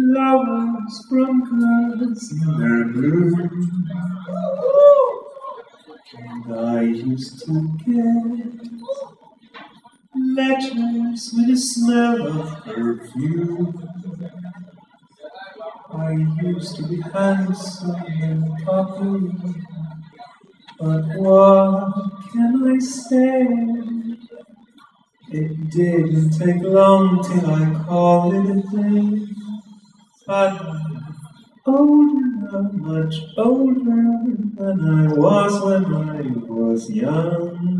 flowers from their bloom. And I used to get letters with a smell of perfume. I used to be handsome and popular, but what can I say? It didn't take long till I called it a day. I'm older, much older than I was when I was young.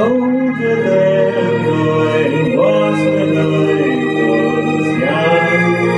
older than I was when I was young.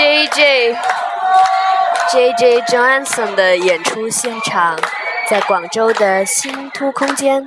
J J J J Johnson 的演出现场，在广州的新突空间。